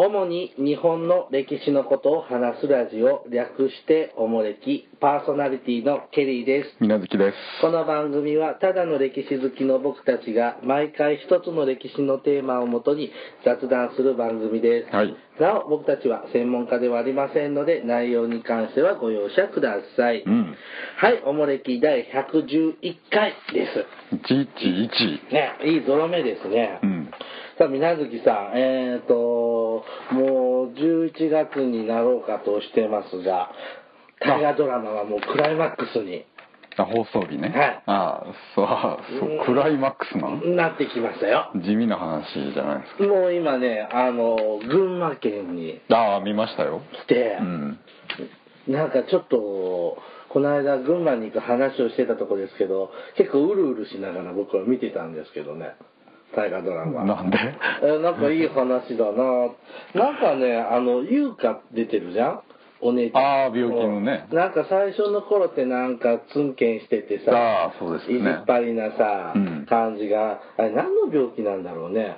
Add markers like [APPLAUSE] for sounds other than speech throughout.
主に日本の歴史のことを話すラジオ略しておもれきパーソナリティのケリーですみなずきです。この番組はただの歴史好きの僕たちが毎回一つの歴史のテーマをもとに雑談する番組です、はいなお僕たちは専門家ではありませんので内容に関してはご容赦ください、うん。はいおもれき第111回です111。ねいいゾロ目ですね、うん。さあ、みなずきさん、えーと、もう11月になろうかとしてますが、大河ドラマはもうクライマックスにあ、放送日ね。はいあそう、そう、クライマックスなの？なってきましたよ。地味な話じゃないですもう今ね、あの、群馬県にか。ああ、見ましたよ。来てう、ん。なんかちょっと、この間群馬に行く話をしてたとこですけど、結構うるうるしながら僕は見てたんですけどね、大河ドラマ。なんで？えーなんかいい話だななんかね、あの、優香出てるじゃん？お姉ちゃん。あー病気のねうんなんか最初の頃ってなんかツンケンしててさ、ああ、そうですいじねっ。ぱりなさ、うん感じが、あれ何の病気なんだろうね？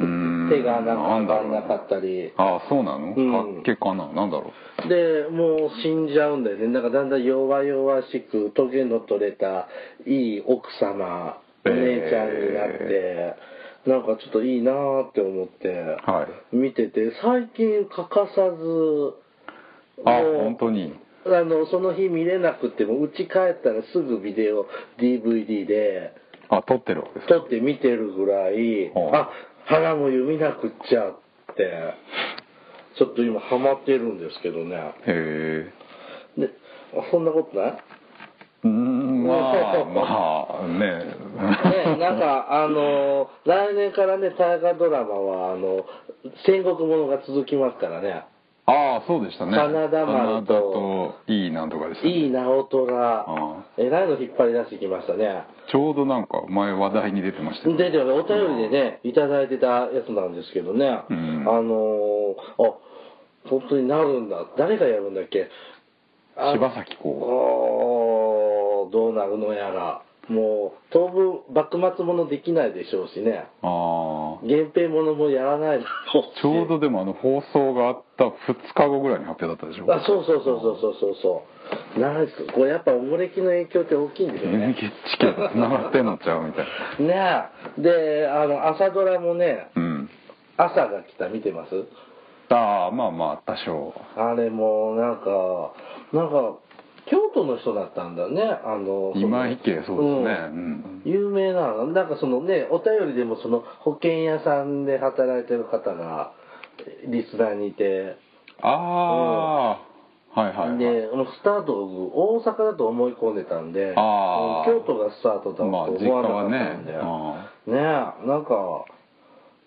うーん。手がなんかなかったり。ああ、そうなの？うんかっけかななんだろで、もう死んじゃうんだよね。なんかだんだん弱々しく、トゲの取れたいい奥様、お姉ちゃんになって、なんかちょっといいなーって思って、う。はい。見てて最近欠かさずあ本当に。あのその日見れなくても家帰ったらすぐビデオ DVD であ、撮ってるわけですか？撮って見てるぐらいはああ花も湯見なくっちゃってちょっと今ハマってるんですけどねへえ。であそんなことない？うーん、まあ、まあ、ね。ね、なんかあの来年からね大河ドラマはあの戦国ものが続きますからね。ああ、そうでしたね。真田丸といいなんとかでした、ね。いい直虎。あえらいの引っ張り出してきましたね。ちょうどなんか前話題に出てましたよで、でもお便りでね、いただいてたやつなんですけどね、うん。あのーあ、本当になるんだ。誰がやるんだっけ？あ柴咲コウどうなるのやら。もう、当分、幕末ものできないでしょうしね。ああ。源平ものもやらないだろうし。ちょうどでもあの放送があった2日後ぐらいに発表だったでしょあ、そうそうそうそうそうそうそう。なんですか、これやっぱおもれきの影響って大きいんですよゲね。ッチケと繋がってんのちゃうみたいな。ねえ。で、あの、朝ドラもね、うん。朝が来た見てます？ああ、まあまあ、多少。あれもなんかなんか京都の人だったんだね。あの今池そうですね。ううん。ん。有名なの。なんかそのねお便りでもその保険屋さんで働いてる方がリスナーにいて、ああ、はいはい、はい。でスタート大阪だと思い込んでたんで京都がスタートだとまあ、思わなかったんで、ね。あねえなんか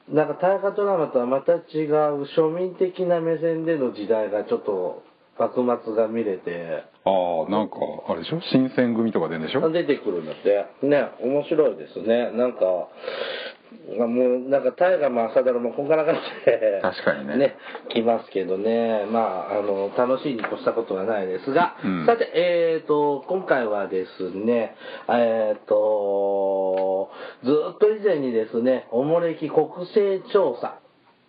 なんか大河ドラマとはまた違う庶民的な目線での時代がちょっと幕末が見れて。あああ、なんか、あれでしょ？新選組とか出るんでしょ？出てくるんだって。ね面白いですね。なんかもうなんか大河も朝ドラもこんがらがって。確かにね。ね来ますけどね。まああの楽しいに越したことはないですが、うん。さてえー、と今回はですねえー、とずっと以前にですねおもれき国勢調査。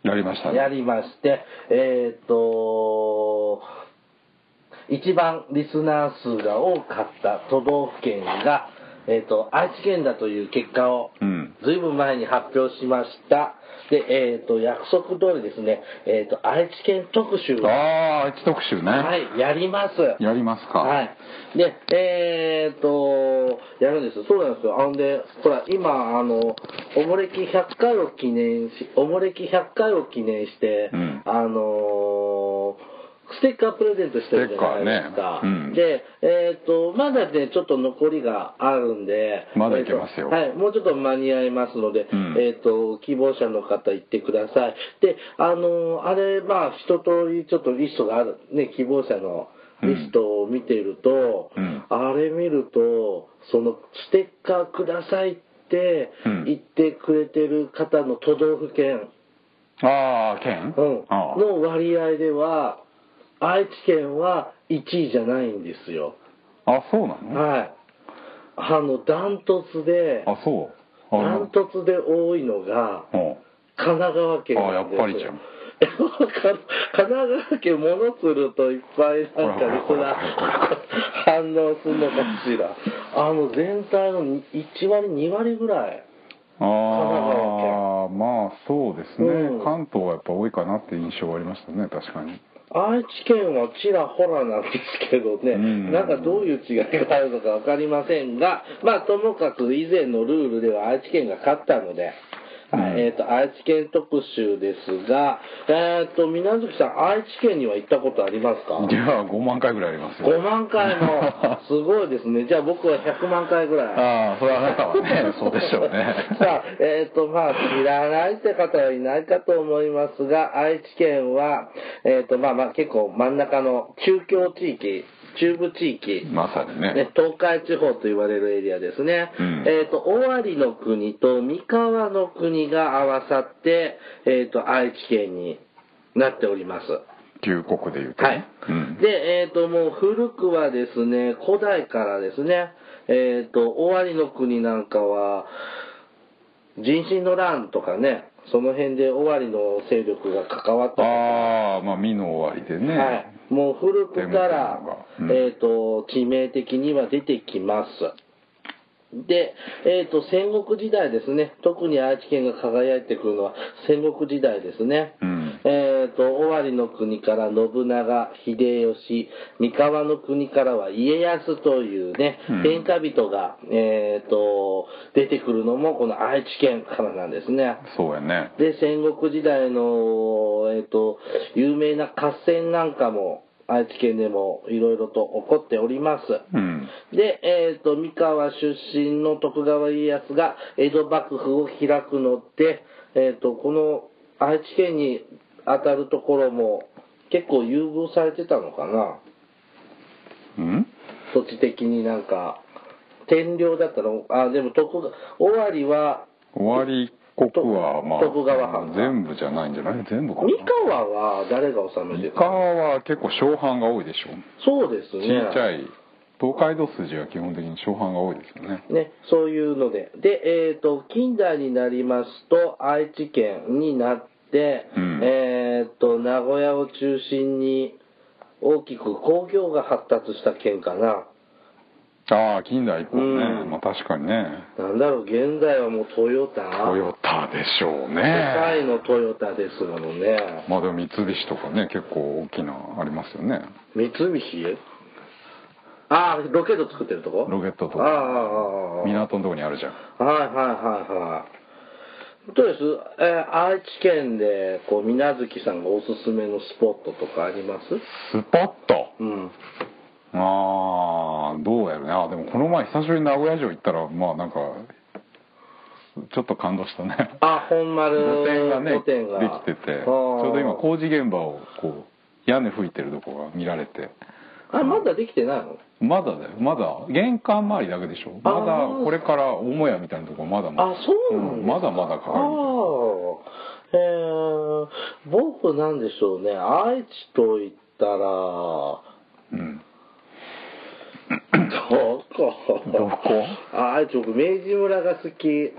やりましたね。やりまして、えっ、と、一番リスナー数が多かった都道府県が、えっ、と、愛知県だという結果を、うん。ずいぶん前に発表しました。で、えっ、と、約束通りですね、えっ、と、愛知県特集を、ああ、愛知特集ね。はい、やります。やりますか。はい。で、えーっと、やるんです。そうなんですよ。あんで、ほら、今、あの、おもれき100回を記念し、おもれき100回を記念して、うんあのーステッカープレゼントしてるじゃないですか。ね。うん。で、えーっと、まだね、ちょっと残りがあるんで、まだいけますよ。はい、もうちょっと間に合いますので、うん。えーっと、希望者の方行ってください。で、あのーあれ、まあ、一通りちょっとリストがある、ね、希望者のリストを見てると、うん。あれ見るとそのステッカーくださいってうん。言ってくれてる方の都道府県、ああ、県？うん。の割合では愛知県は1位じゃないんですよ。あ、そうなの？はい。あのダントツであ、そう？あダントツで多いのがうん。神奈川県あやっぱりじゃん。[LAUGHS] 神奈川県物鶴といっぱいなんかリスナー反応するのかしら。あの全体の1割2割ぐらい。ああまあそうですね、うん。関東はやっぱ多いかなって印象はありましたね確かに愛知県はちらほらなんですけどね、うん。なんかどういう違いがあるのか分かりませんが、まあともかく以前のルールでは愛知県が勝ったので、はいうんえー、と愛知県特集ですが、えー、と水月さん、愛知県には行ったことありますか？いや5万回ぐらいありますよ。5万回も、[LAUGHS] すごいですね。じゃあ僕は100万回ぐらい。ああそれはあなたはね [LAUGHS] そうでしょうね。[LAUGHS] さあ、えっ、と、まあ、知らないって方はいないかと思いますが、愛知県は、えっ、と、まあまあ、結構真ん中の中京地域、中部地域、まさにね。ね、東海地方と言われるエリアですね。うん。えっ、と、尾張の国と三河の国が合わさって、えっ、と、愛知県になっております。旧国でいうとはい。ね、うん、で、えっ、と、もう古くはですね、古代からですね、えっ、と、尾張の国なんかは、人心の乱とかね、その辺で尾張の勢力が関わったああまあ美の終わりでね、はい、もう古くから、うんえっ、と、地名的には出てきます。で、えっ、と、戦国時代ですね。特に愛知県が輝いてくるのは戦国時代ですね。うんえっ、と、尾張の国から信長、秀吉、三河の国からは家康というねうん、天下人が、えっ、と、出てくるのもこの愛知県からなんですね。そうやねで、戦国時代の、えっ、と、有名な合戦なんかも、愛知県でもいろいろと起こっております。うんで、えっ、と、三河出身の徳川家康が江戸幕府を開くので、えっ、と、この愛知県に当たるところも結構優遇されてたのかな？うん？土地的になんか、天領だったの？あ、でも徳川、尾張は、終わり国はまあ徳川藩全部じゃないんじゃない？全部かな。三河は誰が治めて三た河は結構小藩が多いでしょ。そうですちね。っちゃい東海道筋は基本的に小藩が多いですよね。ね、そういうので。で、えっ、と、近代になりますと、愛知県になって、うん。えっ、と、名古屋を中心に大きく工業が発達した県かな。ああ近代以降ね、うん。まあ確かにね。なんだろう、現在はもうトヨタ。トヨタでしょう世界ねのトヨタですものね。まあでも三菱とかね結構大きなありますよね。三菱？ああ、ロケット作ってるとこ？ロケットとあああかあああ港のとこにあるじゃん。はいはいはいはい。どうです、えー愛知県でこう水無月さんがおすすめのスポットとかあります？スポット？うん。ああどうやるね。あでもこの前久しぶりに名古屋城行ったらまあなんかちょっと感動したね。あ、本丸露店がねできてて。ちょうど今工事現場をこう屋根吹いてるとこが見られてあ、まだできてないの？まだだよ。まだ。玄関周りだけでしょ。まだこれから母屋みたいなとこまだまだ。あ、そうなんですか、んまだまだかかる。えー、僕なんでしょうね。愛知と言ったら、うん。どこ？どこ？あ愛知僕明治村が好き。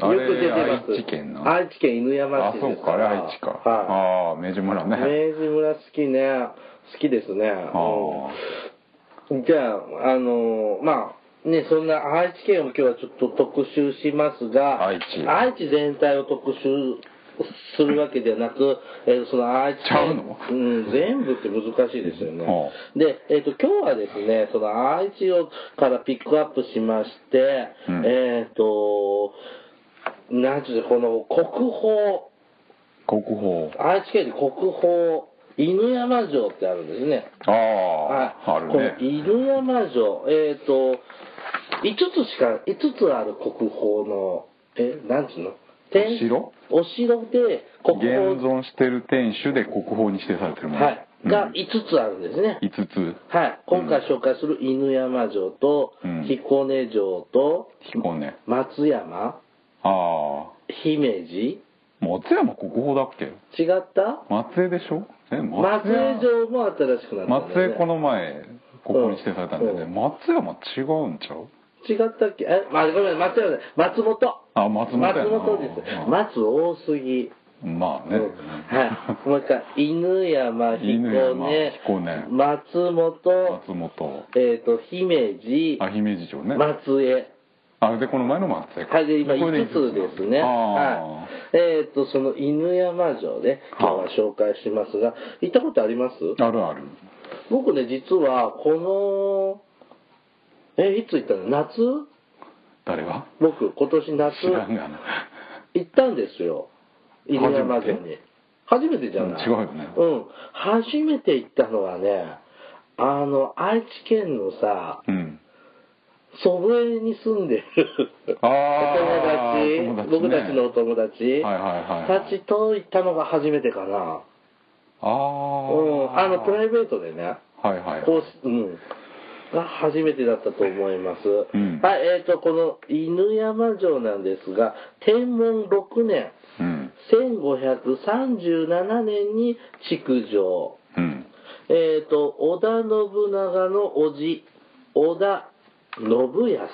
よく出てます。愛知県な愛知県犬山あ市ですそうか。あれ愛知か、はああ明治村い、ね。明治村好きね好きですね。じゃああのーまあねそんな愛知県を今日はちょっと特集しますが愛知。愛知全体を特集するわけではなく、えーその愛知ちゃうの？うん、全部って難しいですよね。[LAUGHS] はで、えっ、と、今日はですね、その愛知をからピックアップしまして、うん。えっ、と、なんていうの、この国宝、国宝。愛知県に国宝、犬山城ってあるんですね。あはい。あ、あるこのね犬山城、えっ、と、5つしか、5つある国宝の、え、なんていうの？天お城？お城で国宝、現存してる天守で国宝に指定されてるもの、はい、うん。が5つあるんですね。5つ。はい。今回紹介する犬山城と、うん。彦根城と、彦根。松山、ああ姫路、松山国宝だっけ？違った？松江でしょ？え松江城も新しくなったね。松江この前国宝に指定されたんだよね、う。ん松山違うんちゃう？違ったっけ？え、まあ、ごめん、松山松本。あ松本松本です。松大杉。まあね、うん。はい。もう一回、[LAUGHS] 犬山彦犬山根、松本、松本。えっ、と、姫路、あ姫路城ね。松江。あでこの前の松江かはい、で今これ5つですね。あはい。えっ、と、その犬山城ね、今日は紹介しますが、行ったことあります？ああるある。僕ね、実は、この、え、いつ行ったの？夏？誰が？僕、今年夏、行ったんですよ。犬山城に。初めてじゃない、うん違うよね。うん。初めて行ったのはね、あの、愛知県のさ、うん祖父江に住んでるお [LAUGHS] 友達ね僕たちのお友達、たちと行ったのが初めてかな。あうあん。あの、プライベートでね。はいはいこううん。が初めてだったと思います。んはい、えっ、と、この犬山城なんですが、天文6年、うん1537年に築城。うんえっ、と、織田信長の叔父、織田信康。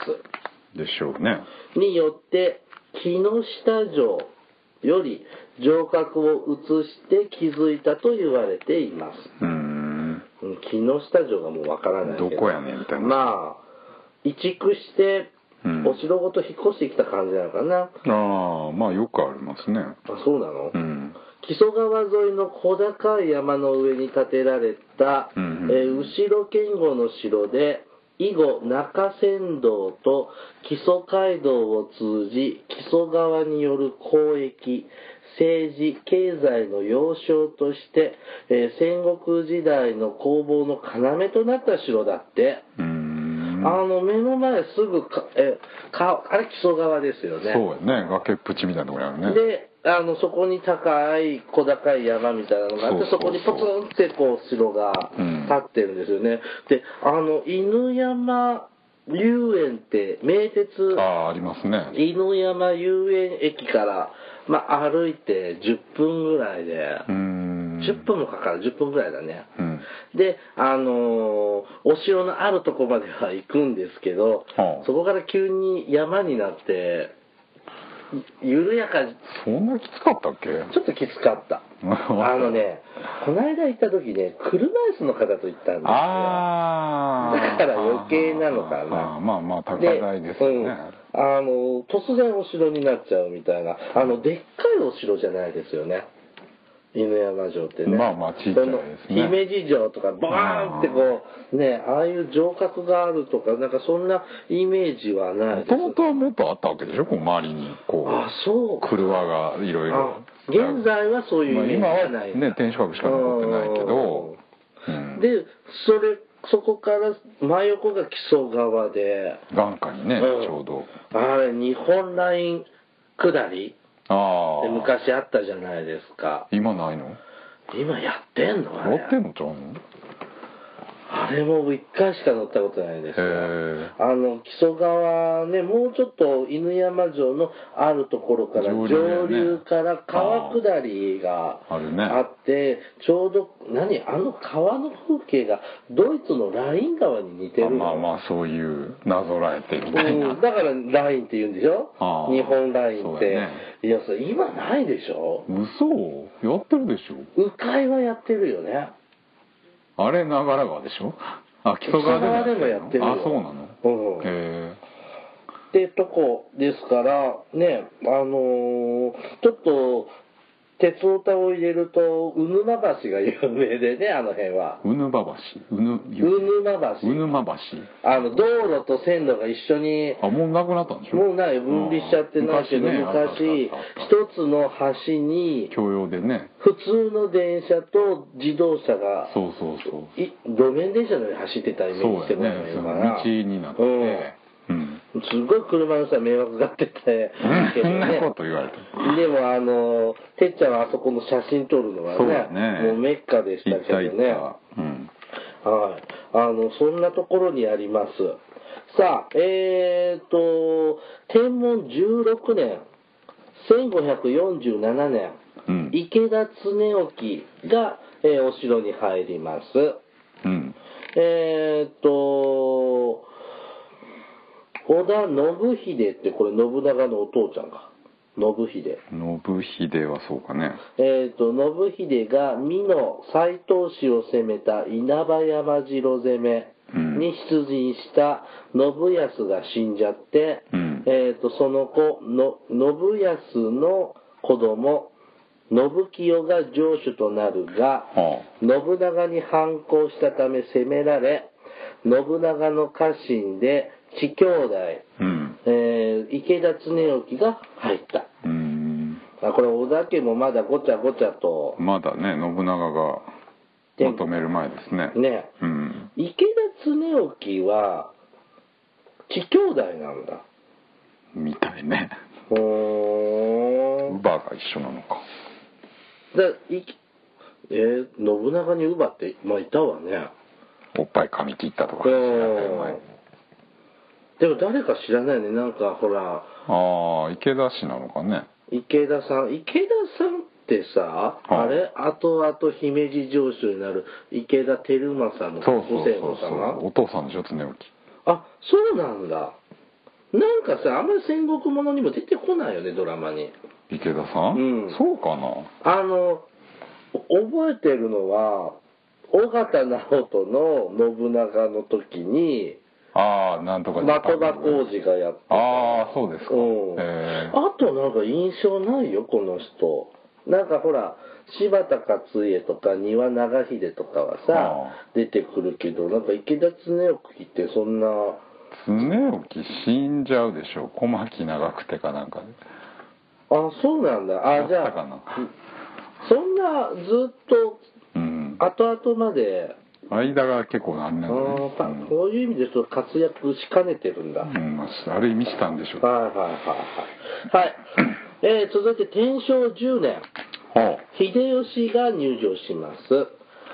でしょうね。によって、木下城より城郭を移して築いたと言われています。うーん。うん木下城がもうわからないけどどこやねんみたいなまあ移築してうん。お城ごと引っ越してきた感じなのかな、ああまあよくありますね。あそうなの、うん。木曽川沿いの小高い山の上に建てられた、うんうんえー後ろ堅固の城で以後中山道と木曽街道を通じ木曽川による交易政治経済の要衝として、えー戦国時代の攻防の要となった城だって、うん。の目の前すぐかえかあれ木曽川ですよね。そうやね。崖っぷちみたいなところあるね。であのそこに高い小高い山みたいなのがあってそこにポツンってこう城がうん。立ってるんですよね、であの犬山遊園って名鉄ああありますね。犬山遊園駅から、まあ、歩いて10分ぐらいで、うーん10分もかかる。10分ぐらいだね、うん。で、あのーお城のあるとこまでは行くんですけど、はあ。そこから急に山になって、緩やか、そんなきつかったっけ？ちょっときつかった。[LAUGHS] あのね、この間行った時ね、車椅子の方と行ったんですよ。ああだから余計なのかな。まあまあ高台ですよね、うん。あの、突然お城になっちゃうみたいな、あの、でっかいお城じゃないですよね。犬山城ってね。まあまあ小さいですね。姫路城とか、バーンってこう、ね、ああいう城郭があるとか、なんかそんなイメージはない。もともとはもっとあったわけでしょ？こう周りにこあ、うそう。車がいろいろあ現在はそういうイメージまあはない。今はね天守閣しか残ってないけど、うん、で、それ、そこから真横が木曽川で、眼下にね、うん。ちょうど。あれ、日本ライン下り？ああで昔あったじゃないですか。今ないの？今やってんの？あれ。やってんのちゃうの？あれも一回しか乗ったことないですあの、木曽川ね、もうちょっと犬山城のあるところから上上流から川下りがあって、ちょうど、何あの川の風景がドイツのライン川に似てるまあまあそういうなぞらえてみたいな、うん、だからラインって言うんでしょ？日本ラインって、いやそれ今ないでしょ？嘘？やってるでしょ。迂回はやってるよねあれ長良川でしょ？あ木曽川でもやって木曽川でもやってるよ。あそうなの？うん。へってとこですからねあのーちょっと鉄オタを入れるとうぬま橋が有名でねあの辺は。えうぬば橋うぬう。ぬま橋うぬま橋あの道路と線路が一緒にあもうなくなったんでしょ？もうない分離しちゃってないけどうん昔一つの橋に共用でね。普通の電車と自動車がそうそうそう。い路面電車のように走ってたイメージしてもらえるかなやね道になってて。うんすごい車の人は迷惑がってて。けどそんなねこと言われてでもあのてっちゃんはあそこの写真撮るのはねだね。もうメッカでしたけどね。たうん。はい。あのそんなところにあります。さあえーと天文16年。1547年。うん。池田恒興が、えーお城に入ります。うん。えーっと、織田信秀ってこれ信長のお父ちゃんか。信秀。信秀はそうかね。えっ、と信秀が美濃斎藤氏を攻めた稲葉山城攻めに出陣した信康が死んじゃって、うん。えっ、とその子の信康の子供信清が城主となるが、は信長に反抗したため攻められ信長の家臣で地兄弟、あうん。えー池田恒興が入った。うーんあこれ織田家もまだごちゃごちゃと。まだね信長が求める前ですね。ね。うん。池田恒興は地兄弟なんだ。みたいね。乳母が一緒なのか。だいえー信長に乳母ってまあいたわね。おっぱい噛み切ったとかう話になったよ前んでも誰か知らないね。なんかほら。ああ池田氏なのかね。池田さん。池田さんってさ、はい。あれ？後々姫路城主になる。池田輝政のご先祖様？お父さんでしょ常興あそうなんだ。なんかさあんまり戦国ものにも出てこないよねドラマに。池田さん、うん。そうかな。あのお覚えてるのは尾形直人の信長の時にああなんとかジャパン。的場浩二がやってた。ああそうですか、うん。えあとなんか印象ないよこの人。なんかほら柴田勝家とか丹羽長秀とかはさはあ出てくるけどなんか池田恒興ってそんな。常興死んじゃうでしょ小牧長久手かなんかで。あそうなんだ。あじゃあそんなずっとうん。後々まで間が結構何あ年だーパねこういう意味でと活躍しかねてるんだ、うん、あ、ある意味したんでしょう。はいはいはいはい。はい、えー続いて天正10年。は秀吉が入場します。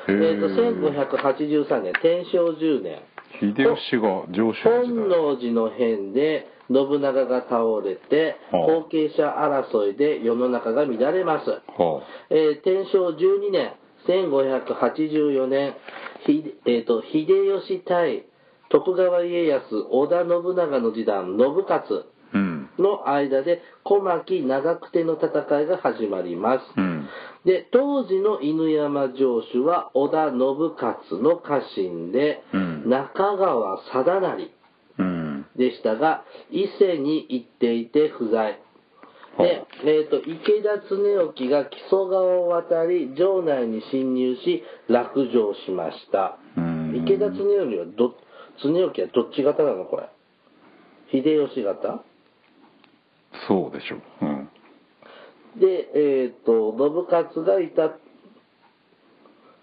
えへー。ーと1583年天正10年。あ秀吉が上司の時本代能寺の変で信長が倒れてはあ後継者争いで世の中が乱れます、はえー天正12年1584年ひ、えーと秀吉対徳川家康織田信長の時代信勝の間で小牧長久手の戦いが始まります、うん。で当時の犬山城主は織田信勝の家臣で、うん。中川貞成うん。でしたが伊勢に行っていて不在で、えー、と池田恒興が木曽川を渡り城内に侵入し落城しました。うん。池田恒興はど恒興はどっち型なのこれ？秀吉型？そうでしょう。うん。で、えっ、と、信勝がいた、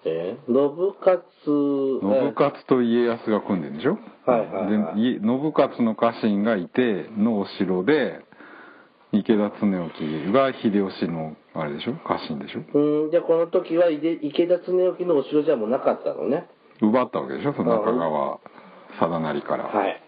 えー、信勝、信勝と家康が組んでるんでしょ？はいはいはい。でい信勝の家臣がいてのお城で池田恒興が秀吉のあれでしょ？家臣でしょ？うん、じゃあこの時は池池田恒興のお城じゃもうなかったのね。奪ったわけでしょ？その中川貞成から、はい。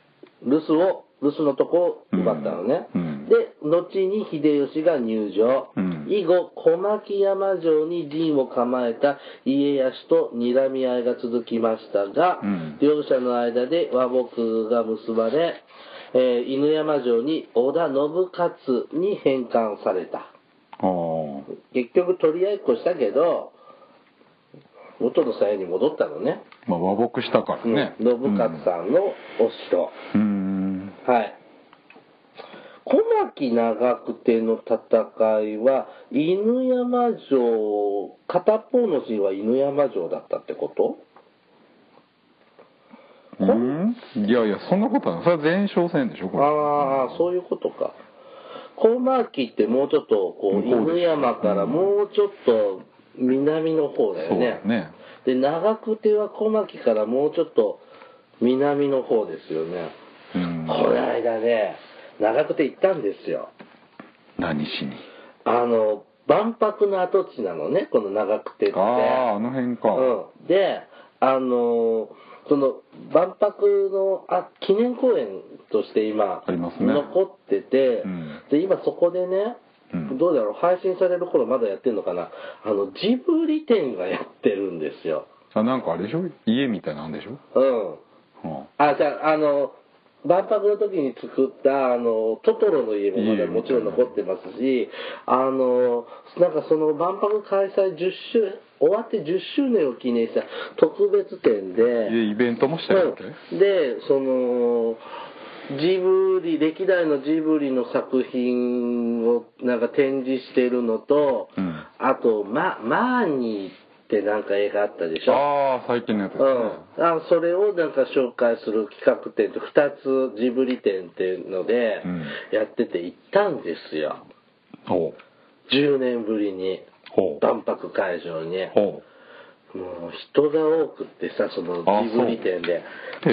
留守を、留守のとこを奪ったのね。うん。うん。で、後に秀吉が入城。うん。以後、小牧山城に陣を構えた家康と睨み合いが続きましたが、うん。両者の間で和睦が結ばれ、えー犬山城に織田信勝に返還された。結局取り合いっこしたけど、元の鞘に戻ったのね。まあ和睦したからね、うん信勝さんのお城。うんはい。小牧長久手の戦いは、犬山城、片方の陣は犬山城だったってこと？うん？いやいやそんなことはないそれは前哨戦でしょこれああ、そういうことか。小牧ってもうちょっと、こう、犬山からもうちょっと南の方だよそうねで、長久手は小牧からもうちょっと南の方ですよね。うんこの間ね、長久手行ったんですよ。何しに？あの、万博の跡地なのね、この長久手って。あああの辺か、うん。で、あの、その、万博のあ記念公園として今、ありますね。残ってて、うん。で、今そこでね、うん。どうだろう、配信される頃まだやってるのかな、あの、ジブリ展がやってるんですよ。あなんかあれでしょ？家みたいなんでしょ、うん。はあ、じゃあ、あの、万博の時に作った、あの、トトロの家もまだもちろん残ってますし、あの、なんかその万博開催10周、終わって10周年を記念した特別展で、でイベントもしたいわけうん。で、その、ジブリ、歴代のジブリの作品をなんか展示してるのと、うん。あと、ま、マーニーってなんか映画あったでしょ。ああ最近のやつですね、うん、あそれをなんか紹介する企画展と2つジブリ展っていうのでうん。やってて行ったんですよ。ほう。10年ぶりに万博会場に。ほもう人が多くってさそのあジブリ展で。も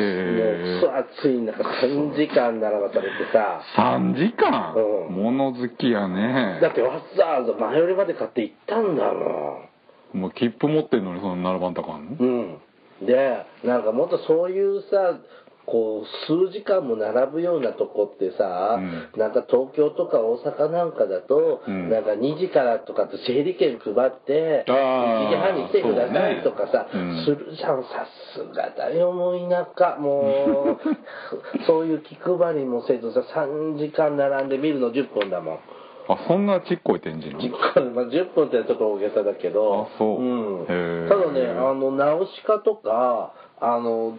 う暑い中3時間並ばされてさ。3時間、うん。物好きやね。だってわざわざ前よりまで買って行ったんだもん。もう切符持ってんのにその並ばんとかあんの？うん。で、なんかもっとそういうさ、こう、数時間も並ぶようなとこってさ、うん。なんか東京とか大阪なんかだと、うん。なんか2時からとかって整理券配って、あー1時半に来てくださいとかさ、ねうん。するじゃん、さすがだよ、もう田舎、もう、[LAUGHS] そういう気配りもせずさ、3時間並んで見るの10分だもん。あそんなちっこい展示な10の分まあ、10分ってちょっと大げさだけど、あそうん。へー。ただね、あの、ナウシカとか、あの、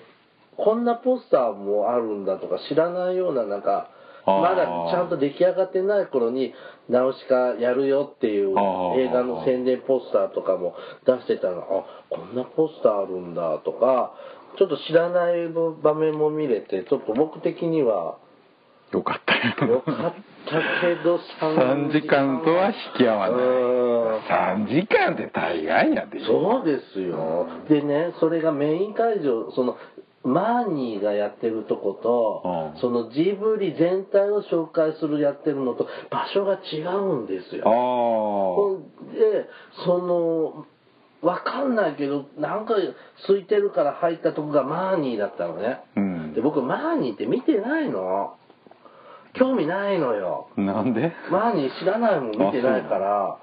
こんなポスターもあるんだとか知らないような、なんか、まだちゃんと出来上がってない頃に、ナウシカやるよっていう映画の宣伝ポスターとかも出してたの、あ、こんなポスターあるんだとか、ちょっと知らない場面も見れて、ちょっと僕的には、よかった。よよかったけど、3時間とは引き合わない。うん。3時間って大概やで。そうですよ。でね、それがメイン会場、その、マーニーがやってるとこと、うんそのジブリ全体を紹介するやってるのと場所が違うんですよ。あほんで、その、わかんないけど、なんか空いてるから入ったとこがマーニーだったのね。あうんで、僕マーニーって見てないの。興味ないのよ。なんで？マーニー知らないもん見てないから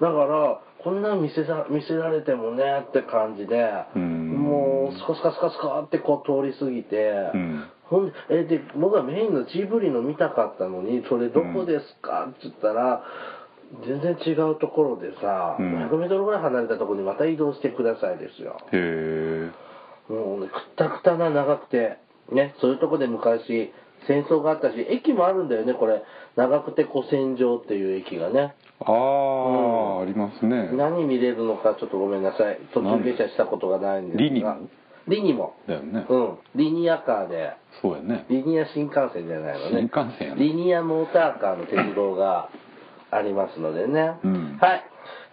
だからこんなん見せさ見せられてもねって感じでうんもうスカスカスカスカってこう通り過ぎて、うん。ほんでえで僕はメインのジブリの見たかったのにそれどこですかって言ったら全然違うところでさ、うん。100m ぐらい離れたところにまた移動してくださいですよ。へえもうねくったくたな長くてねそういうとこで昔戦争があったし駅もあるんだよねこれ。長くて古戦場っていう駅がね。ああ、うん。ありますね。何見れるのかちょっとごめんなさい。途中下車したことがないんですが。リニ。モリニモだよね、うん。リニアカーで。そうやね。リニア新幹線じゃないのね。新幹線やね。リニアモーターカーの鉄道がありますのでね、うん。はい。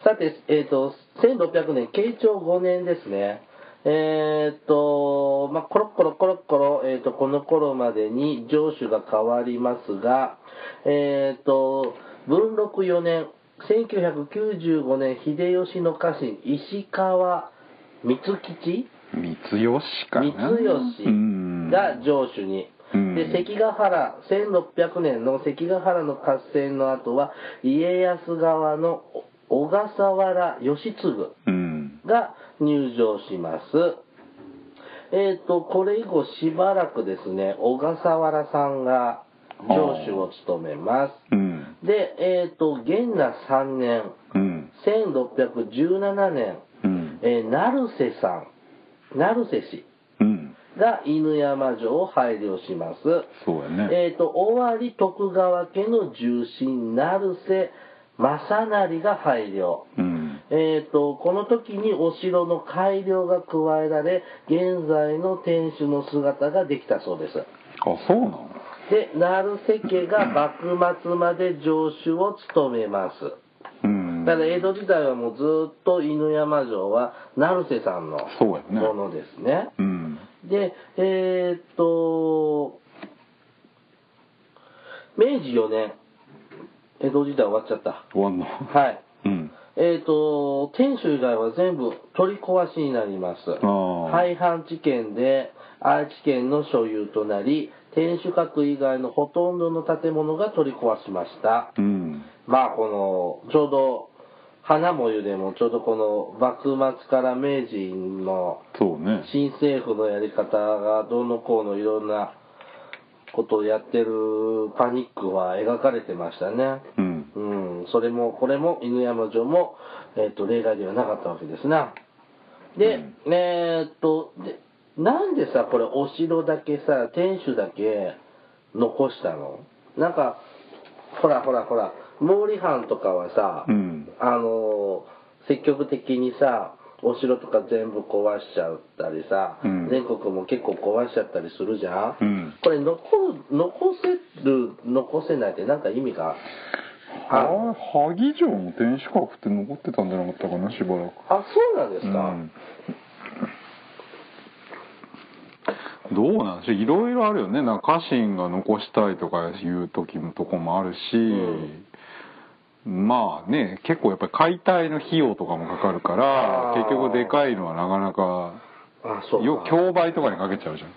さてえっ、と1600年慶長5年ですねえっ、とまあコロッコロコロッコロ、えー、とこの頃までに城主が変わりますがえっ、と文禄4年1995年秀吉の家臣石川光吉。三吉かな。光吉うん。が城主に、うん。で関ヶ原1600年の関ヶ原の合戦の後は家康側の小笠原義継うんが入場します。えっ、とこれ以後しばらくですね小笠原さんが城主を務めます。うん。でえっ、と元那3年うん。1617年、うん。えー成瀬さん成瀬氏うん。が犬山城を拝領します。そうやね。えっ、と、尾張徳川家の重臣、成瀬正成が拝領。うんえっ、と、この時にお城の改良が加えられ、現在の天守の姿ができたそうです。あそうなの？で、成瀬家が幕末まで城主を務めます。うんだから江戸時代はもうずっと犬山城は成瀬さんのものですね。うんで、えーっと、明治4年、江戸時代終わっちゃった。終わんの？はい。うんえーっと、天守以外は全部取り壊しになります。廃藩置県で愛知県の所有となり、天守閣以外のほとんどの建物が取り壊しました。うんまあ、この、ちょうど、花もゆでもちょうどこの幕末から明治の新政府のやり方がどうのこうのいろんなことをやってるパニックは描かれてましたね。うんうん、それも、これも、犬山城も、えっ、と、例外ではなかったわけですな。で、えーっと、で、なんでさ、これ、お城だけさ、天守だけ残したの？なんか、ほらほらほら、毛利藩とかはさ、うん。あのー積極的にさ、お城とか全部壊しちゃったりさ、うん。全国も結構壊しちゃったりするじゃん、うん。これ残残せる残せないってなんか意味が？あるは萩城の天守閣って残ってたんじゃなかったかなしばらく。あそうなんですか、うん。どうなんでしょういろいろあるよね。なんか家臣が残したいとかいう時のとこもあるし、まあね結構やっぱり解体の費用とかもかかるから結局でかいのはなかなかよか。競売とかにかけちゃうじゃん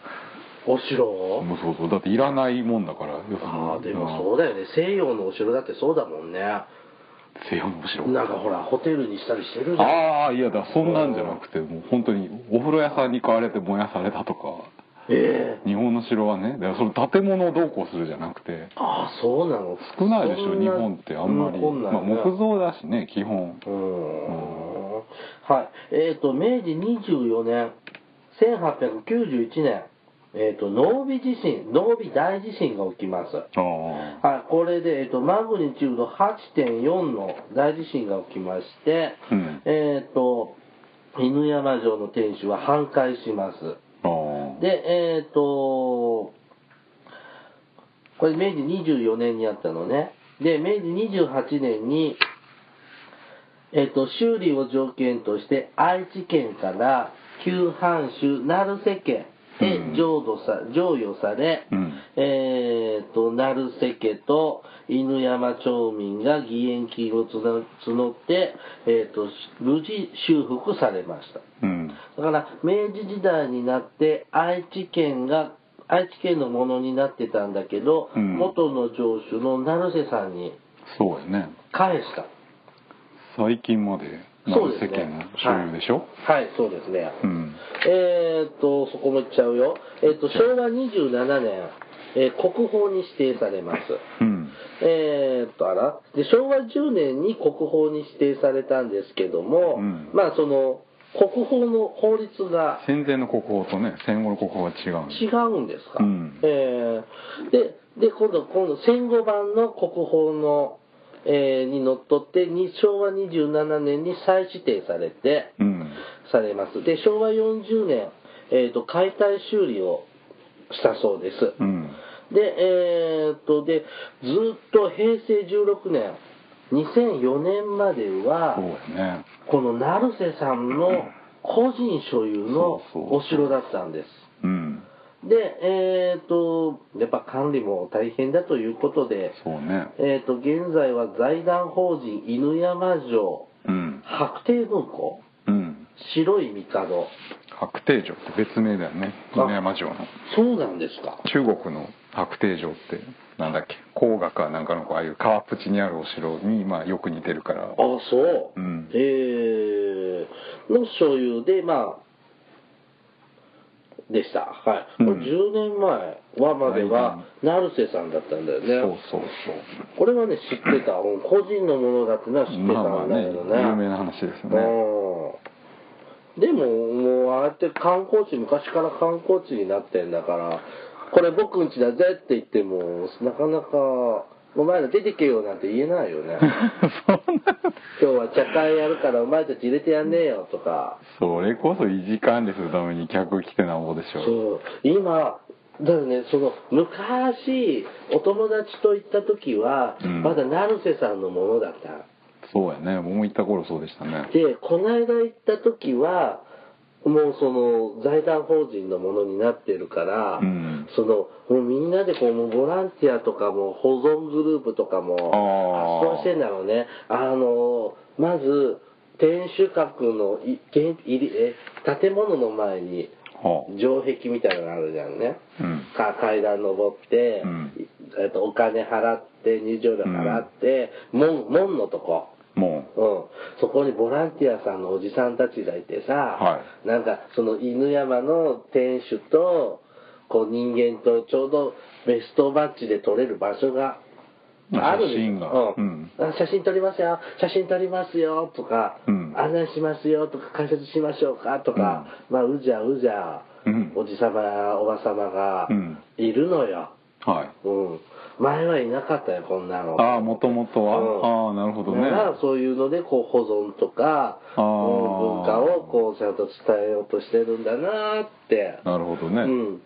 お城？もうそうそうだっていらないもんだからああでもそうだよね。西洋のお城だってそうだもんね。西洋のお城。なんかほらホテルにしたりしてるじゃん。ああいやだそんなんじゃなくてもう本当にお風呂屋さんに買われて燃やされたとか。ええ。日本の城はね。だからその建物をどうこうするじゃなくて。ああそうなの。少ないでしょ日本ってあんまり、残んまあ、ね木造だしね基本。うーん。はい。えっ、と明治24年1891年えっ、と濃尾地震濃尾大地震が起きますああはい、これで、えっと、マグニチュード8.4の大地震が起きまして、うんえっと、犬山城の天守は半壊します。で、えっと、これ明治24年にあったのね。で、明治28年に、えっと、修理を条件として愛知県から旧藩主成瀬家へうん。浄土さ、譲与され、うん。えー、と、成瀬家と犬山町民が義援金を募募って、えー、と、無事修復されました。うん。だから、明治時代になって、愛知県が、愛知県のものになってたんだけど、うん。元の城主の成瀬さんにそうやね。返した。最近までそうですね。有でしょ？はい、はい、そうですね。うん。えーっと、そこも言っちゃうよ。えーっと、昭和27年、えー国宝に指定されます。うん。えーっと、あら？で、昭和10年に国宝に指定されたんですけども、うん。まあ、その、国宝の法律が戦前の国宝とね戦後の国宝は違うんです。違うんですか、うん。えーで、で、今度、今度、戦後版の国宝の、えーにのっとって、に昭和27年に再指定されて、うんされます。で、昭和40年、えーと、解体修理をしたそうです。うんで、えーっと、で、ずっと平成16年、2004年までは、やねこの成瀬さんの個人所有のお城だったんです。うんで、えーっと、やっぱ管理も大変だということで、そうね。えーっと、現在は財団法人犬山城、うん。白帝文庫、うん。白い帝。白帝城って別名だよねあ犬山城の。そうなんですか。中国の白帝城ってなんだっけ黄河かなんかのこうああいう川っぷちにあるお城にまあよく似てるから。あ、そう。うん。えー、の所有で、まあ、でした。はい。うんこれ10年前はまでは、成瀬さんだったんだよね。そうそうこれはね、知ってた。う [LAUGHS] ん個人のものだってのは知ってたそうまあまあねんだけどね。有名な話ですよねうん。でも、もう、ああやって観光地、昔から観光地になってんだから、これ僕ん家だぜって言っても、なかなか、お前ら出てけよなんて言えないよね。[LAUGHS] そんな今日は茶会やるからお前たち入れてやんねえよとか。それこそ維持管理するために客来てなんぼでしょそう。今、だからね、その、昔、お友達と行った時は、うんまだ成瀬さんのものだった。そうやね僕も行った頃そうでしたねで、この間行った時は、もうその財団法人のものになってるから、うん。そのもうみんなでこうもうボランティアとかも保存グループとかも発動してんだろうね。あのまず天守閣のいえ建物の前には城壁みたいなのがあるじゃんね、あうん。か階段登って、うん。えっとお金払って入場料払って、門門のとこもうん、そこにボランティアさんのおじさんたちがいてさ、はなんかその犬山の店主とこう人間とちょうどベストマッチで撮れる場所がある写真が。うん。うん。あ写真撮りますよ。写真撮りますよとか、うん。案内しますよとか解説しましょうかとか、まあうじゃうじゃ、うん。おじさまやおばさまがうん。いるのよ、はい。うん、前はいなかったよこんなの。ああもともとは、うん。ああなるほどね。だからそういうのでこう保存とか、あ文化をこうちゃんと伝えようとしてるんだなって、なるほどね、うん、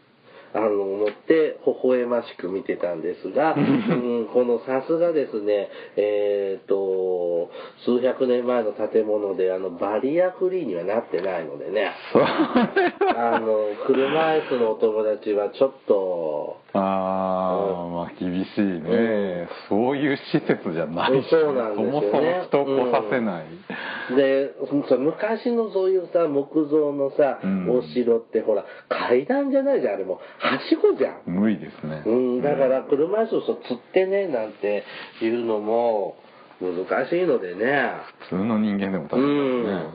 あの思って微笑ましく見てたんですが、[LAUGHS] うん、このさすがですねえっ、と数百年前の建物であのバリアフリーにはなってないのでね。あの車椅子のお友達はちょっとああ、まあ厳しいね、そういう施設じゃないし、そうなんですよね。そもそも人を来させない、で昔のそういうさ木造のさ、うん。お城ってほら階段じゃないじゃんあれも。うはしごじゃん、無理ですね、うん、だから車椅子を釣ってねなんていうのも難しいのでね。普通の人間でも大う変だよん。ね、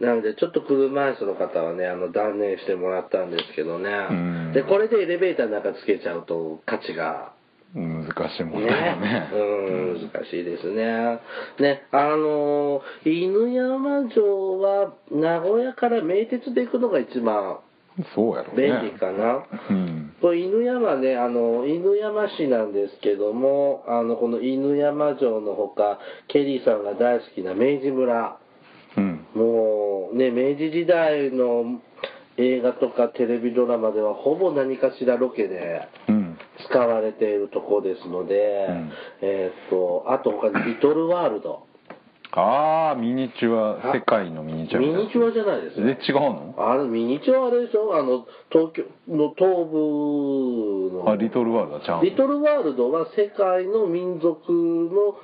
なのでちょっと車椅子の方はねあの断念してもらったんですけどね、ん。でこれでエレベーターの中つけちゃうと価値が。難しいもんね。ね、うん、難しいですね。ね、あのー、犬山城は名古屋から名鉄で行くのが一番そうやろうね。便利かな。うん。犬山ね、あの、犬山市なんですけども、あの、この犬山城のほか、ケリーさんが大好きな明治村。うん。もう、ね、明治時代の映画とかテレビドラマではほぼ何かしらロケで、うん。使われているとこですので、うん。えーっとあと他にリトルワールドああミニチュア世界のミニチュアミニチュアじゃないですえね。違うの？あれミニチュアあれでしょ？あの東京の東部の。あリトルワールドはちゃうの？リトルワールドは世界の民族の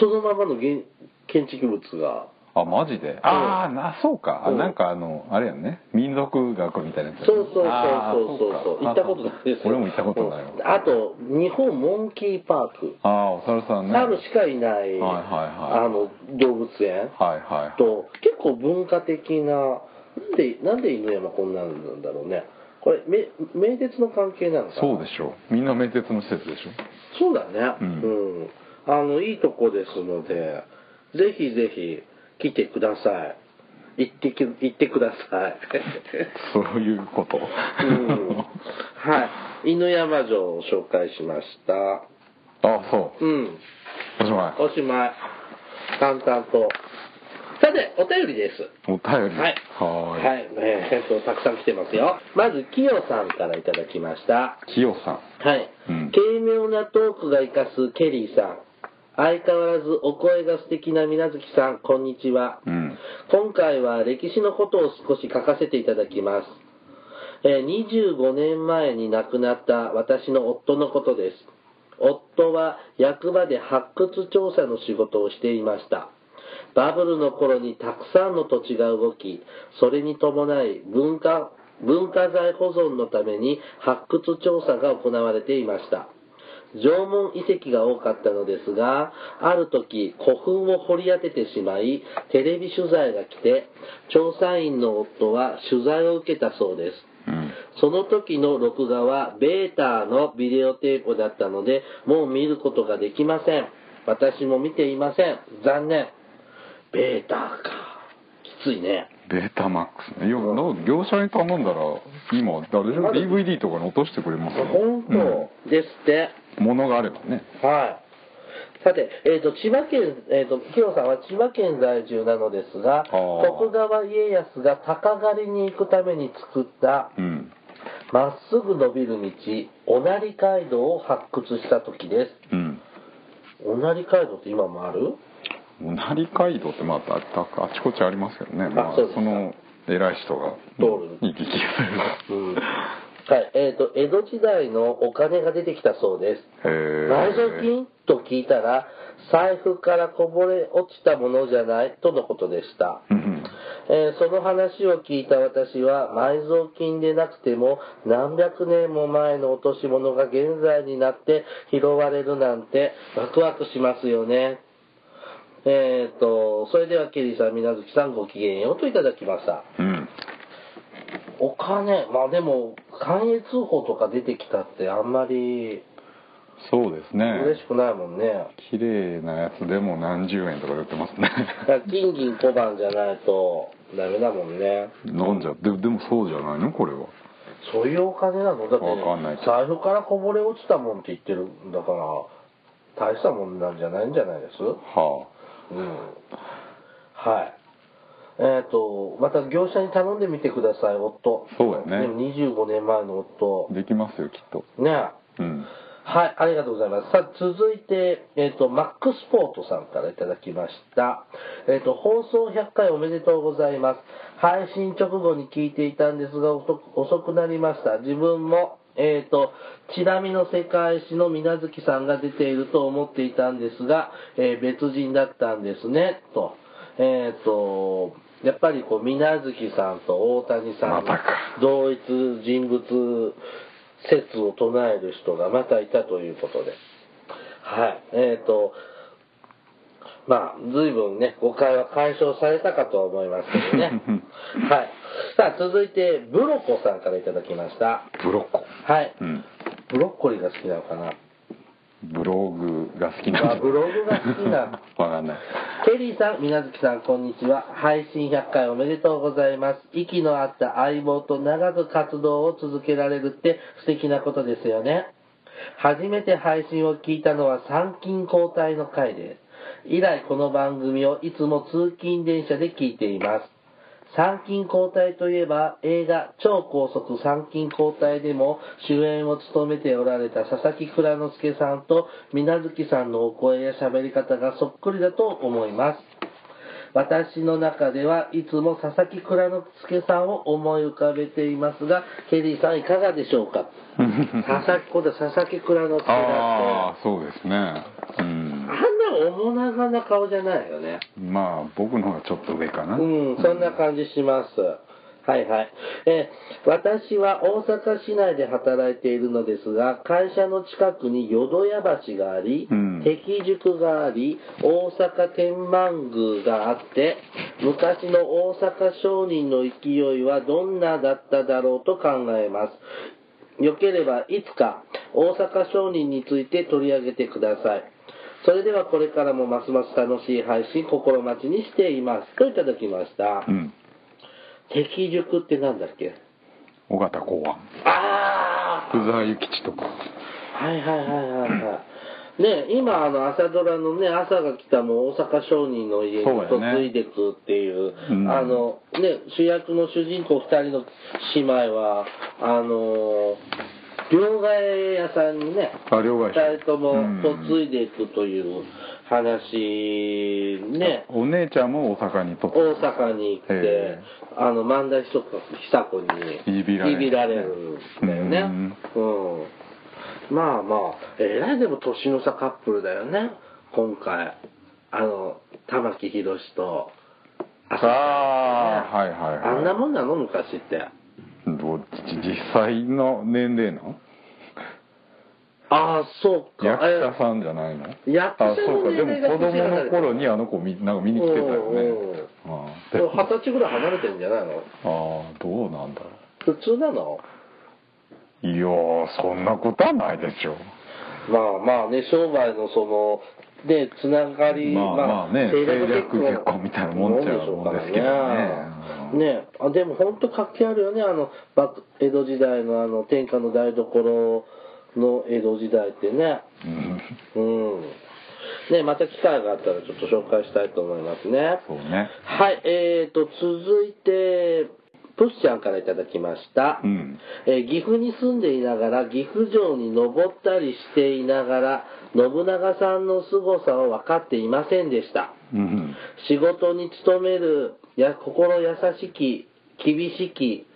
そのままの建建築物があマジで？ああなそうか、あう。んなんかあのあれやんね。民族学みたいなやつ。そうそうそうそうそう。そうか。行ったことないですよ。俺も行ったことないあと日本モンキーパーク。ああお猿さんね。猿しかいない、はいはいはい。あの動物園。はいはい。と結構文化的ななんでなんで犬山こんなんなんだろうね。これめ名鉄の関係なのかな？そうでしょみんな名鉄の施設でしょ？そうだね。ううんん、あのいいとこですのでぜひぜひ来てください。行ってき行ってください。[LAUGHS] そういうこと、うん。はい。犬山城を紹介しました。あそう。うん。おしまい。おしまい。淡々と。さてお便りです。お便り。はい。はーい。はい。えー、えっと、たくさん来てますよ。まず、きよさんからいただきました。きよさん。はい。うん。軽妙なトークが活かすケリーさん。相変わらずお声が素敵なみなずきさん、こんにちは。うん今回は歴史のことを少し書かせていただきます。えー25年前に亡くなった私の夫のことです。夫は役場で発掘調査の仕事をしていました。バブルの頃にたくさんの土地が動き、それに伴い文化、文化財保存のために発掘調査が行われていました。縄文遺跡が多かったのですが、ある時古墳を掘り当ててしまい、テレビ取材が来て、調査員の夫は取材を受けたそうです。うんその時の録画はベータのビデオテープだったので、もう見ることができません。私も見ていません。残念。ベータか。きついね。ベータマックスね。いやなんか業者に頼んだら今あれでしょ？まだ。DVD とかに落としてくれますよ。本当ですって。うん物があればね。はい。さて、えっ、と、千葉県、えっ、と、キヨさんは千葉県在住なのですが、ー。徳川家康が鷹狩りに行くために作った、うん。まっすぐ伸びる道、おなり街道を発掘した時です。うん。おなり街道って今もある？もなり街道ってまああああちこちありますけどね、まあ、その偉い人が通る行き来するうん。はい、えっ、と、江戸時代のお金が出てきたそうです。埋蔵金と聞いたら、財布からこぼれ落ちたものじゃないとのことでした。うんえーその話を聞いた私は埋蔵金でなくても何百年も前の落とし物が現在になって拾われるなんてワクワクしますよね。えっ、と、それではケリーさん、みなずきさんごきげんようといただきました。うん。お金、まあでも関越通報とか出てきたってあんまりそうですね。嬉しくないもんね。綺麗なやつでも何十円とかで売ってますね。金銀小判じゃないとダメだもんね。なんじゃででもそうじゃないの？これは。そういうお金なの？だって、わかんない財布からこぼれ落ちたもんって言ってるんだから、大したもんなんじゃないんじゃないです？はうん。はい。えっ、と、また業者に頼んでみてください、夫。そうやねでも25年前の夫あ。できますよきっとねうんはい、ありがとうございます。さあ、続いて、えっ、と、マックスポートさんからいただきました。えっ、と、放送100回おめでとうございます。配信直後に聞いていたんですが、遅くなりました。自分も、えっ、と、チラ見の世界史の水無月さんが出ていると思っていたんですが、えー別人だったんですね、と。えっ、と、やっぱりこう、水無月さんと大谷さん同一人物説を唱える人がまたいたということで。はい。えっ、と、まあ、随分ね、誤解は解消されたかとは思いますけどね。[LAUGHS] はい。さあ、続いて、ブロコさんからいただきました。ブロッコはい。うんブロッコリーが好きなのかな？ブログが好きなんあ [LAUGHS] ブログが好きな [LAUGHS] わかんないケリーさん、みなずきさん、こんにちは。配信100回おめでとうございます。息の合った相棒と長く活動を続けられるって素敵なことですよね。初めて配信を聞いたのは参勤交代の回です。以来この番組をいつも通勤電車で聞いています。参勤交代といえば映画超高速参勤交代でも主演を務めておられた佐々木蔵之介さんと水無月さんのお声や喋り方がそっくりだと思います。私の中ではいつも佐々木蔵之介さんを思い浮かべていますが、ケリーさんいかがでしょうか？[LAUGHS] 佐々木、これ佐々木蔵之介だって。ああそうですねうんあんな面長な顔じゃないよね。まあ僕の方がちょっと上かなうん、そんな感じします。はいはい。えー私は大阪市内で働いているのですが、会社の近くに淀屋橋があり、うん敵塾があり、大阪天満宮があって、昔の大阪商人の勢いはどんなだっただろうと考えます。よければいつか大阪商人について取り上げてください。それではこれからもますます楽しい配信心待ちにしています。といただきました。うん敵塾ってなんだっけ？尾形公安。あ福沢諭吉とか。あはいはいはいはいはい。ね今あの朝ドラのね、朝が来たも大阪商人の家に嫁いでくっていう、うん。あのね、主役の主人公二人の姉妹は、あの、両替屋さんにね、あ両替二人ともうん。嫁いでいくという話、ね、お姉ちゃんも大阪にと。って大阪に行ってへ、あの、万田久子に。いびられる。いびられるんだよね。うん。まあまあ、えらいでも年の差カップルだよね、今回。あの、玉木宏と、ああはいはいはい。あんなもんなの昔って。どっち実際の年齢の？ああ、そうか。役者さんじゃないの？役者あそうのか。でも子供の頃にあの子みなんか見に来てたよね。二十歳ぐらい離れてんじゃないの？あーどうなんだろ普通なの？ういやーそんなことはないでしょまあまあね、商売のその、ね、つながり、まあまあね政略結婚みたいなもんっちゃももんですけどね。うん。ね。あでも本当活気あるよね、あの、幕江戸時代のあの、天下の台所の江戸時代ってね。うんうん。ね、また機会があったらちょっと紹介したいと思いますね。そうねはい、えーと、続いて、プッシャンからいただきました。うんえー岐阜に住んでいながら岐阜城に登ったりしていながら信長さんの凄さを分かっていませんでしたうん仕事に努めるや心優しき厳しき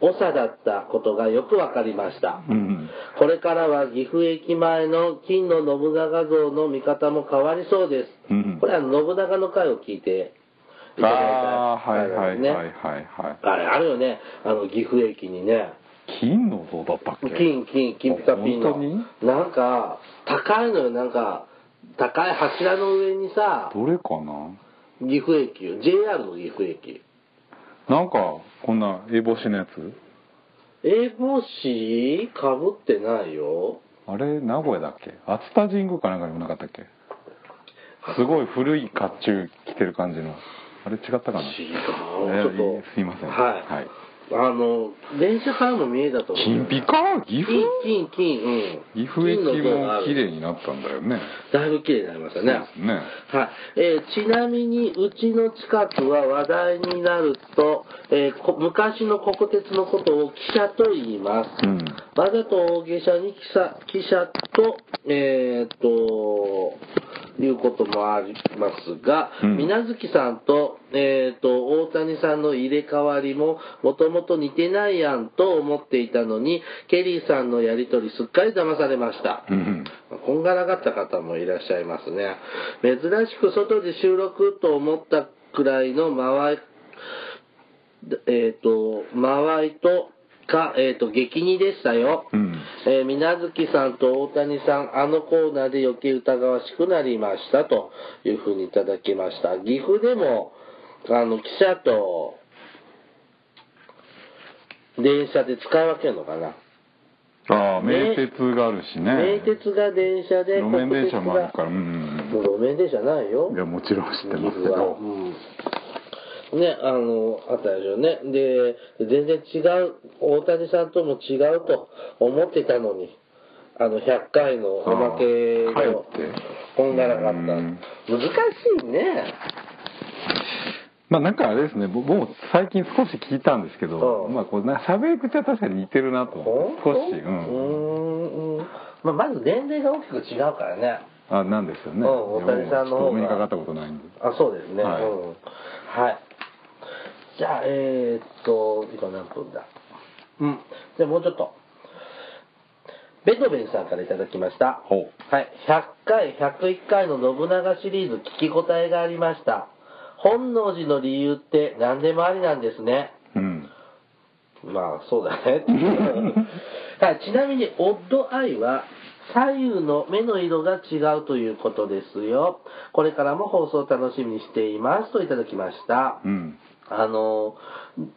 長だったことがよく分かりました。うん。これからは岐阜駅前の金の信長像の見方も変わりそうです。うん。これは信長の回を聞いていただいた。ああはいはいはいねはいはい。あれあるよね。あの岐阜駅にね。金の像だったっけ？金、金、金ピカピンの。なんか、高いのよ、なんか、高い柱の上にさ、どれかな？岐阜駅よ、JR の岐阜駅。なんかこんな烏帽子のやつ？え帽子かぶってないよ。あれ名古屋だっけ？熱田神宮かなんかにもなかったっけ？すごい古い甲冑着てる感じの。あれ違ったかな？違う。えちょっと。すいません。はい、はいあの電車からも見えたと思う。金ピカ？岐阜？金金金うん。岐阜駅も綺麗になったんだよね。だいぶ綺麗になりましたね。ね。はい。えーちなみにうちの近くは話題になると、えーこ昔の国鉄のことを汽車と言います、うん。わざと大げさに汽車汽車と、えーっと、いうこともありますが、うん水無月さんと、えーっと、大谷さんの入れ替わりも、もともと似てないやんと思っていたのに、ケリーさんのやりとりすっかり騙されました。うんこんがらがった方もいらっしゃいますね。珍しく外で収録と思ったくらいの間合い、えっ、と、間合いと、か、えっ、と、激似でしたよ。うんえー、水無月さんと大谷さん、あのコーナーで余計疑わしくなりましたというふうにいただきました。岐阜でも、あの、汽車と、電車で使い分けるのかな。ああ名鉄があるしね名鉄が電車で、路面電車もあるからう国んう路面電車ないよ。いやもちろん知ってますけどうん。ね、あの、あったでしょうね。で、全然違う、大谷さんとも違うと思ってたのに、あの、100回のおまけの帰って、こんがらかった。うん難しいね。まあなんかあれですね僕も最近少し聞いたんですけどうんまあこうな喋り口は確かに似てるなと本当？少しううんーん。まあ、まず年齢が大きく違うからね。あなんですよねうん大谷さんの方がお目にかかったことないんであ、そうですね。はいうん。はい。じゃあ、えー、っと、今何分だ？うん。じゃあもうちょっと。ベトベンさんからいただきました。はい。100回、101回の信長シリーズ聞き応えがありました。本能寺の理由って何でもありなんですね。うんまあ、そうだね。[LAUGHS] はい、ちなみに、オッドアイは、左右の目の色が違うということですよ。これからも放送を楽しみにしています。といただきました。うんあの、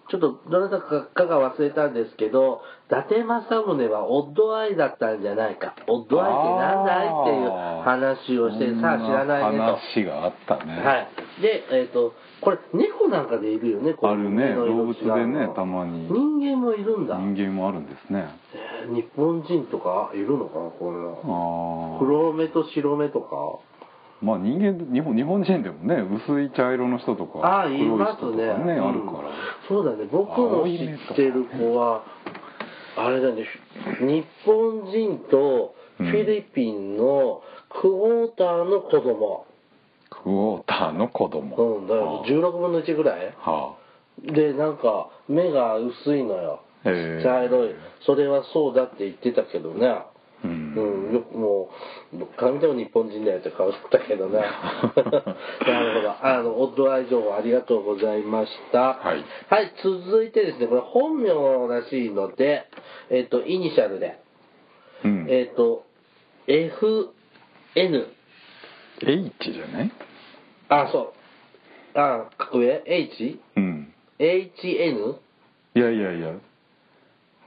ちょっとどなたかが忘れたんですけど、伊達政宗はオッドアイだったんじゃないか。オッドアイってなんだいっていう話をして、さあ知らないねと。話があったねはい。で、えっ、と、これ、猫なんかでいるよね、こうあるね動物でねたまに人間もいるんだ。人間もあるんですねえー日本人とかいるのかな、こういうの。ああ黒目と白目とか。まあ人間日本日本人でもね薄い茶色の人とか黒いますね。人とかねうんあるからそうだね、僕の知ってる子は、あれだね、日本人とフィリピンのクォーターの子供。クォーターの子供うん、だから16分の1ぐらいはで、なんか、目が薄いのよ。茶色い。それはそうだって言ってたけどね。ううんん、よくもう、髪でも日本人だよって顔だったけどね。[LAUGHS] なるほど。あの、オッドアイ情報ありがとうございました。はい。はい、続いてですね、これ本名らしいので、えっ、と、イニシャルで、うんえっ、と、FN、H じゃない？あ、そう。あ、上 ?H? うん。HN? いやいやいや。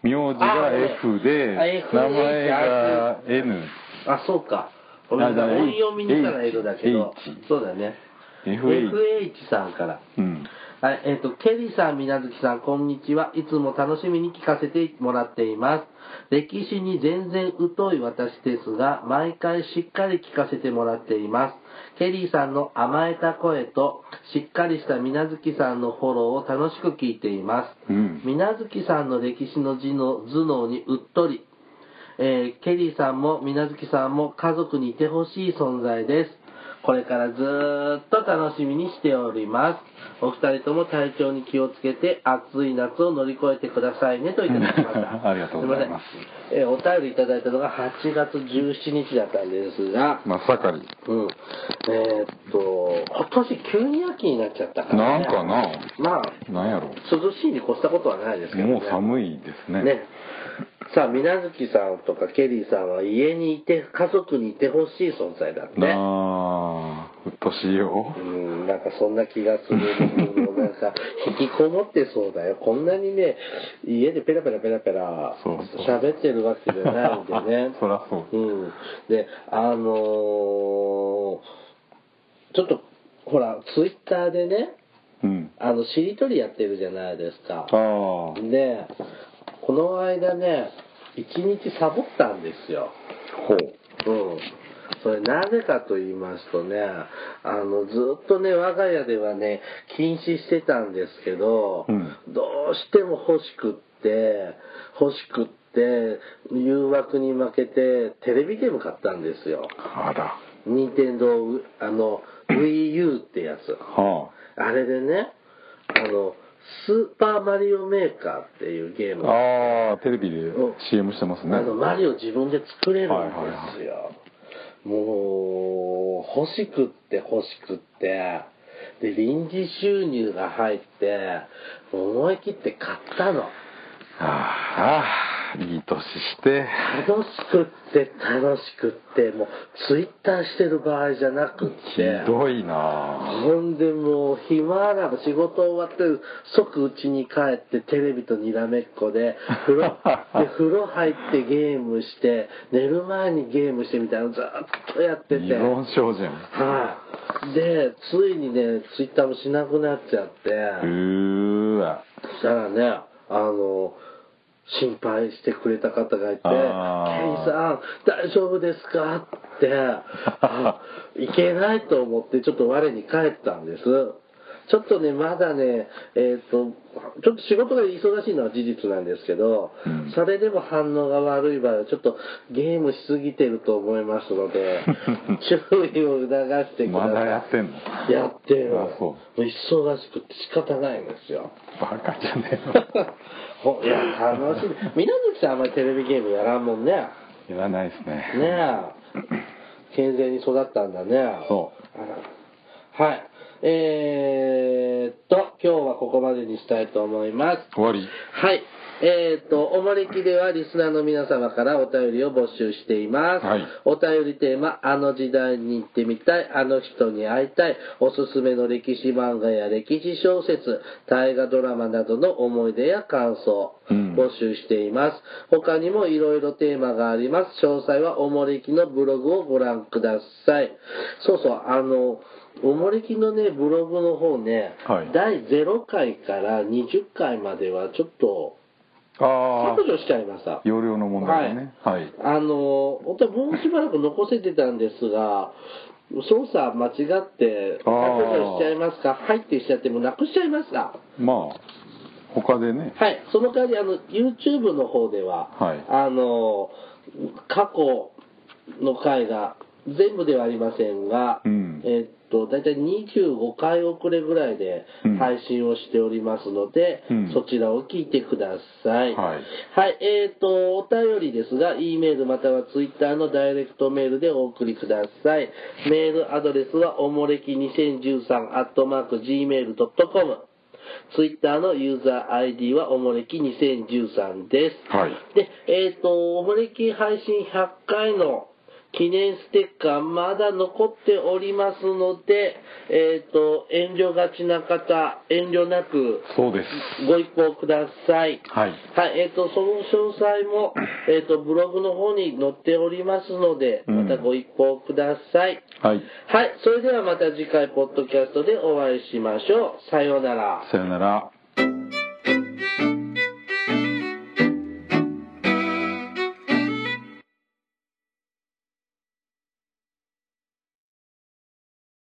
名字が F で名前が N。あ、そうか。ごめんなさい。あじゃあ音読みにしたら L だけど。そうだね。FH。さんから。うん。はい、えっ、と、ケリーさん、みなずきさん、こんにちは。いつも楽しみに聞かせてもらっています。歴史に全然疎い私ですが、毎回しっかり聞かせてもらっています。ケリーさんの甘えた声と、しっかりしたみなずきさんのフォローを楽しく聞いています。うん。みなずきさんの歴史の頭脳頭脳にうっとり、えーケリーさんもみなずきさんも家族にいてほしい存在です。これからずーっと楽しみにしております。お二人とも体調に気をつけて暑い夏を乗り越えてくださいねといただきました。[LAUGHS] ありがとうございますすいま。えーお便りいただいたのが8月17日だったんですが、まさかり。うん。えーっと、今年急に秋になっちゃったから、ね。なんかなまあ、なんやろ涼しいに越したことはないですけどね。もう寒いですね。ね。さあ、みなずきさんとかケリーさんは家にいて、家族にいてほしい存在だって。なあ、うっとしいよう。ん、なんかそんな気がする。なんかか [LAUGHS] 引きこもってそうだよ。こんなにね、家でペラペラペラペラ喋ってるわけじゃないんでね。[LAUGHS] そらそううん。で、あのーちょっと、ほら、ツイッターでね、うんあの、しりとりやってるじゃないですか。ああで、この間ね、一日サボったんですよ。ほううん。それなぜかと言いますとね、あの、ずっとね、我が家ではね、禁止してたんですけど、うん。どうしても欲しくって、欲しくって、誘惑に負けて、テレビゲーム買ったんですよ。あら。任天堂あの、Wii U ってやつ。はあ。れでね、あの、スーパーマリオメーカーっていうゲーム。あああテレビでうん。CM してますね。あのマリオ自分で作れるんはいですよ。もう、欲しくって欲しくって、で、臨時収入が入って、思い切って買ったの。ああいい年して。楽しくって楽しくって、もう、ツイッターしてる場合じゃなくっひて、どいな。ほんでもう暇なら仕事終わって即家に帰ってテレビとにらめっこで風呂 [LAUGHS] で風呂入ってゲームして寝る前にゲームしてみたいなのずっとやってて。依存症じゃん。はい。でついにねツイッターもしなくなっちゃって。うーわ。そしたらねあの心配してくれた方がいて「ケイさん大丈夫ですか?」って。あいけないと思ってちょっと我に返ったんですちょっとねまだねえっ、とちょっと仕事が忙しいのは事実なんですけど、うん。それでも反応が悪い場合はちょっとゲームしすぎてると思いますので [LAUGHS] 注意を促してください。まだやってんの？やってる。あそう。もう忙しくて仕方ないんですよ。バカじゃねえ [LAUGHS] ほいや楽しい。皆月さんあんまりテレビゲームやらんもんね。のやらないですね。ねえ。[LAUGHS] 健全に育ったんだね。そう。はいえー、っと今日はここまでにしたいと思います終わりはい。えっ、と、おもれきではリスナーの皆様からお便りを募集しています。はいお便りテーマ、あの時代に行ってみたい、あの人に会いたい、おすすめの歴史漫画や歴史小説、大河ドラマなどの思い出や感想、うん募集しています。他にもいろいろテーマがあります。詳細はおもれきのブログをご覧ください。そうそう、あの、おもれきのね、ブログの方ね、はい第0回から20回まではちょっとあ削除しちゃいました。あ。容量の問題ね。はい。あの、本当はもうしばらく残せてたんですが、操作間違って削除しちゃいますか？入ってしちゃってもうなくしちゃいました。まあ他でね。はい。その代わり、あの、YouTube の方では、はい。あの、過去の回が全部ではありませんが、うん。えっと、だいたい25回遅れぐらいでうん配信をしておりますので、うんそちらを聞いてください。はいはい、えっ、と、お便りですが、E メールまたは Twitter のダイレクトメールでお送りください。メールアドレスは、おもれき2013アットマーク Gmail.com。Twitter のユーザー ID は、おもれき2013です。はいで、えっ、と、おもれき配信100回の記念ステッカーまだ残っておりますので、えっ、と、遠慮がちな方、遠慮なくそうですご一報ください。はいはい、えっ、と、その詳細も、えっ、と、ブログの方に載っておりますので、うんまたご一報ください。はいはい、それではまた次回、ポッドキャストでお会いしましょう。さようなら。さよなら